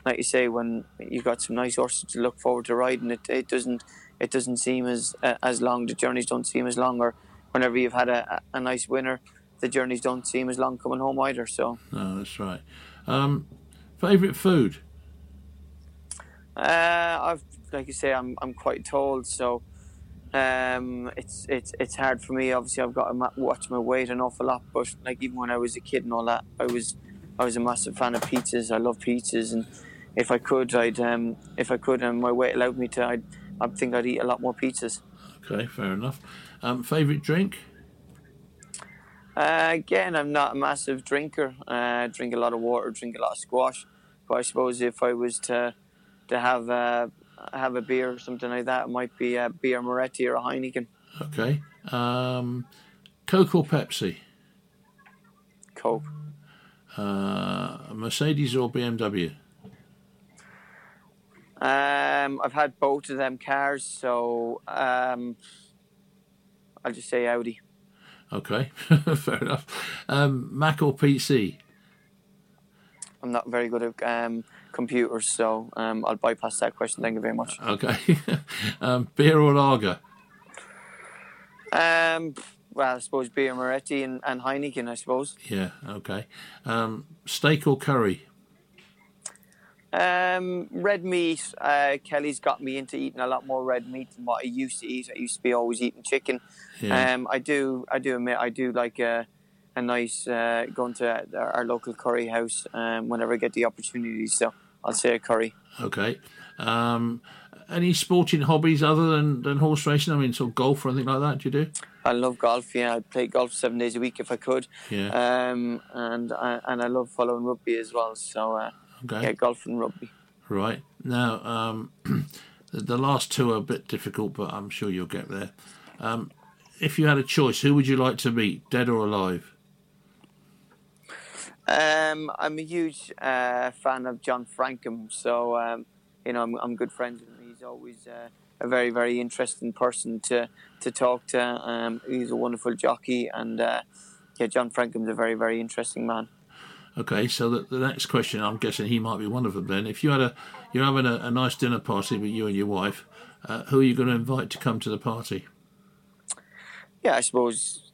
like you say, when you've got some nice horses to look forward to riding, it, it doesn't it doesn't seem as uh, as long. The journeys don't seem as long, or whenever you've had a, a nice winner, the journeys don't seem as long coming home either. So, No, that's right. Um, favorite food? uh, I've like you say, I'm I'm quite tall, so um, it's it's it's hard for me. Obviously, I've got to watch my weight an awful lot. But like even when I was a kid and all that, I was I was a massive fan of pizzas. I love pizzas, and if I could, I'd um, if I could, and my weight allowed me to, I'd I think I'd eat a lot more pizzas. Okay, fair enough. Um, favorite drink? Uh, again, I'm not a massive drinker. Uh, I drink a lot of water, drink a lot of squash. But I suppose if I was to to have a have a beer or something like that, it might be a Birra Moretti or a Heineken. Okay. Um, Coke or Pepsi? Coke. Uh, Mercedes or BMW? Um, I've had both of them cars, so um, I'll just say Audi. Okay, fair enough. Um, Mac or PC? I'm not very good at um, computers, so um, I'll bypass that question. Thank you very much. Okay. um, beer or lager? Um, well, I suppose Birra Moretti and, and Heineken, I suppose. Yeah, okay. Um, steak or curry? Um, red meat. Uh, Kelly's got me into eating a lot more red meat than what I used to eat. I used to be always eating chicken. Yeah. Um, I do. I do admit I do like a, a nice uh, going to our, our local curry house um, whenever I get the opportunity. So I'll say a curry. Okay. Um, any sporting hobbies other than, than horse racing? I mean, sort of golf or anything like that, do you do? I love golf. Yeah, I play golf seven days a week if I could. Yeah. Um, and I, and I love following rugby as well. So uh, Okay. yeah, golf and rugby. Right. Now, um, the, the last two are a bit difficult, but I'm sure you'll get there. Um, if you had a choice, who would you like to meet, dead or alive? Um, I'm a huge uh, fan of John Francome, so um, you know I'm, I'm good friends with him. He's always uh, a very very interesting person to to talk to. Um, he's a wonderful jockey, and uh, yeah, John Francome's a very very interesting man. Okay, so the, the next question, I'm guessing he might be one of them. Then, if you had a, you're having a, a nice dinner party with you and your wife, uh, who are you going to invite to come to the party? Yeah, I suppose.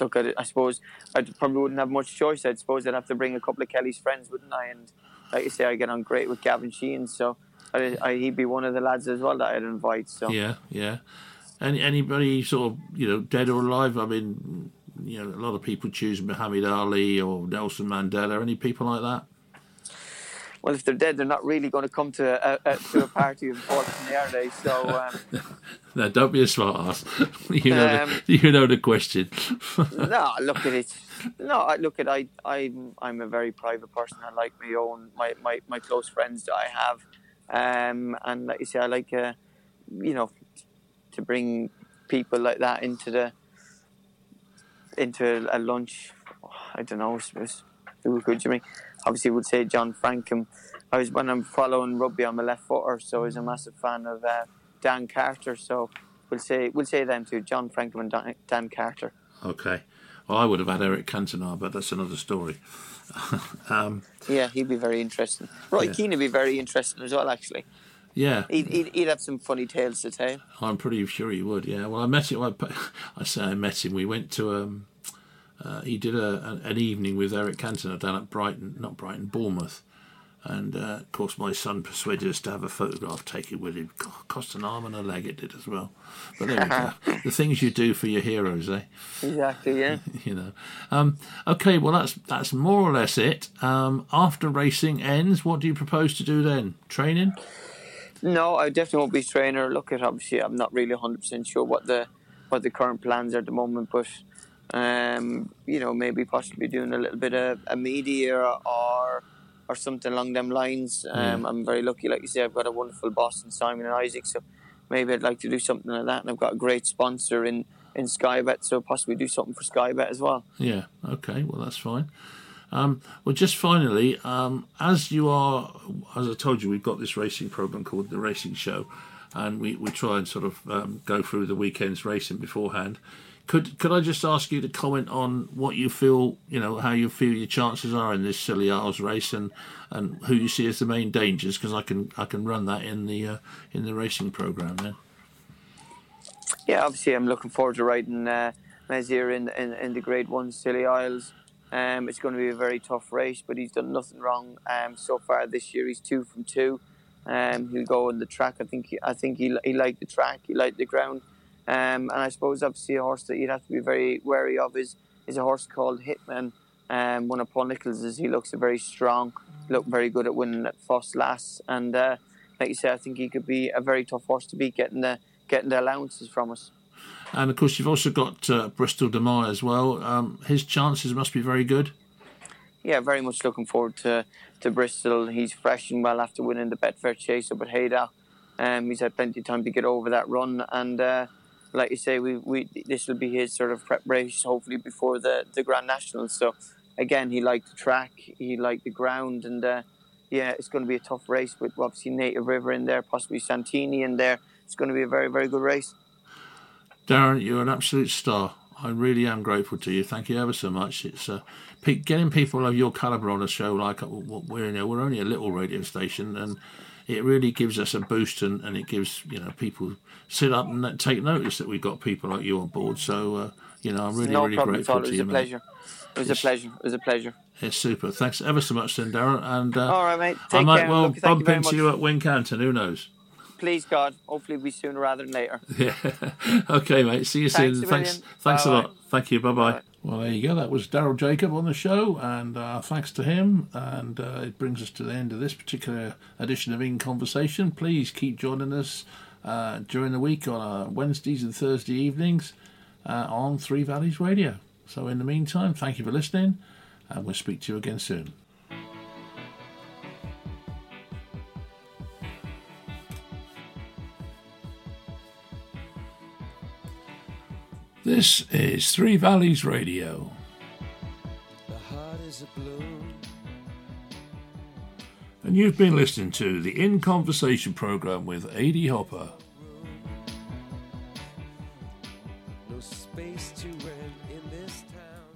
Look at it. I suppose I probably wouldn't have much choice. I suppose I'd have to bring a couple of Kelly's friends, wouldn't I? And like you say, I get on great with Gavin Sheehan, so I, I, he'd be one of the lads as well that I'd invite. So Yeah, yeah. Any anybody sort of you know dead or alive? I mean, you know, a lot of people choose Muhammad Ali or Nelson Mandela. Any people like that? Well, if they're dead, they're not really going to come to a, a to a party, unfortunately, are they? So. Um, No, don't be a smart ass. you know, Um, the, you know the question. no, look at it. No, I look at I. I'm I'm a very private person. I like my own my my, my close friends that I have, um, and like you say, I like uh, you know, to bring people like that into the into a lunch. I don't know. Who could you bring? Obviously, would say John Francome. I was when I'm following rugby. I'm a left footer, so I was a massive fan of uh, Dan Carter. So we'll say we'll say them two, John Francome and Dan, Dan Carter. okay. Well, I would have had Eric Cantona, but that's another story. um, Yeah, he'd be very interesting. Roy Yeah. Keane would be very interesting as well, actually. yeah, He'd, he'd, he'd have some funny tales to tell. I'm pretty sure he would. Yeah. Well, I met him. I, I say I met him. We went to um, uh, he did a, an- evening with Eric Cantona down at Brighton, not Brighton, Bournemouth. And uh, of course, my son persuaded us to have a photograph taken with him. Co- Cost an arm and a leg, it did as well. But there we go. the things you do for your heroes, eh? Exactly, yeah. you know. Um, okay, well that's that's more or less it. Um, after racing ends, what do you propose to do then? Training? No, I definitely won't be trainer. Look at obviously, I'm not really 100 percent sure what the what the current plans are at the moment, but um, you know, maybe possibly doing a little bit of a media or or something along them lines. Um, Yeah. I'm very lucky, like you say, I've got a wonderful boss in Simon and Isaac, so maybe I'd like to do something like that. And I've got a great sponsor in in Skybet, so possibly do something for Skybet as well. Yeah. Okay. Well, that's fine. Um, well, just finally, um, as you are, as I told you, we've got this racing program called the Racing Show, and we, we try and sort of um, go through the weekend's racing beforehand. Could could I just ask you to comment on what you feel, you know, how you feel your chances are in this Scilly Isles race, and, and who you see as the main dangers? Because I can I can run that in the uh, in the racing program then. Yeah, obviously, I'm looking forward to riding uh, in, in in the Grade One Scilly Isles. Um, it's going to be a very tough race, but he's done nothing wrong um, so far this year. He's two from two. Um, he'll go on the track. I think he, I think he he liked the track. He liked the ground. Um, and I suppose obviously a horse that you'd have to be very wary of is is a horse called Hitman. Um, one of Paul Nicholls' he looks very strong. Looked very good at winning at Foss last, and uh, like you say, I think he could be a very tough horse to beat, getting the getting the allowances from us. And of course, you've also got uh, Bristol de Mai as well. Um, his chances must be very good. yeah, very much looking forward to, to Bristol. He's fresh and well after winning the Betfair Chase up at Haydock. Um, he's had plenty of time to get over that run, and uh, like you say, we, we this will be his sort of preparation, hopefully before the, the Grand National. So again, he liked the track, he liked the ground, and uh, yeah, it's going to be a tough race with obviously Native River in there, possibly Santini in there. It's going to be a very very good race. Darren, you're an absolute star. I really am grateful to you. Thank you ever so much. It's uh, getting people of your calibre on a show like what we're in. Here. we're only a little radio station, and it really gives us a boost, and, and it gives you know people sit up and take notice that we've got people like you on board. So uh, you know, I'm really no really grateful all. It to was you, a mate. pleasure. It was Yes. a pleasure. It was a pleasure. It's super. Thanks ever so much, then, Darren. And uh, All right, mate. I Take might care. well Look, bump you into you at Wincanton. Who knows? Please God, hopefully it'll be sooner rather than later. Yeah. okay, mate. See you Thanks soon. Thanks. million. Thanks a Bye-bye. lot. Thank you. Bye bye. Well, there you go. That was Daryl Jacob on the show, and uh, thanks to him. And uh, it brings us to the end of this particular edition of In Conversation. Please keep joining us uh, during the week on uh, Wednesdays and Thursday evenings uh, on Three Valleys Radio. So, in the meantime, thank you for listening, and we'll speak to you again soon. This is Three Valleys Radio. And you've been listening to the In Conversation program with Adi Hopper.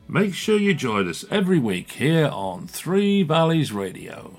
Make sure you join us every week here on Three Valleys Radio.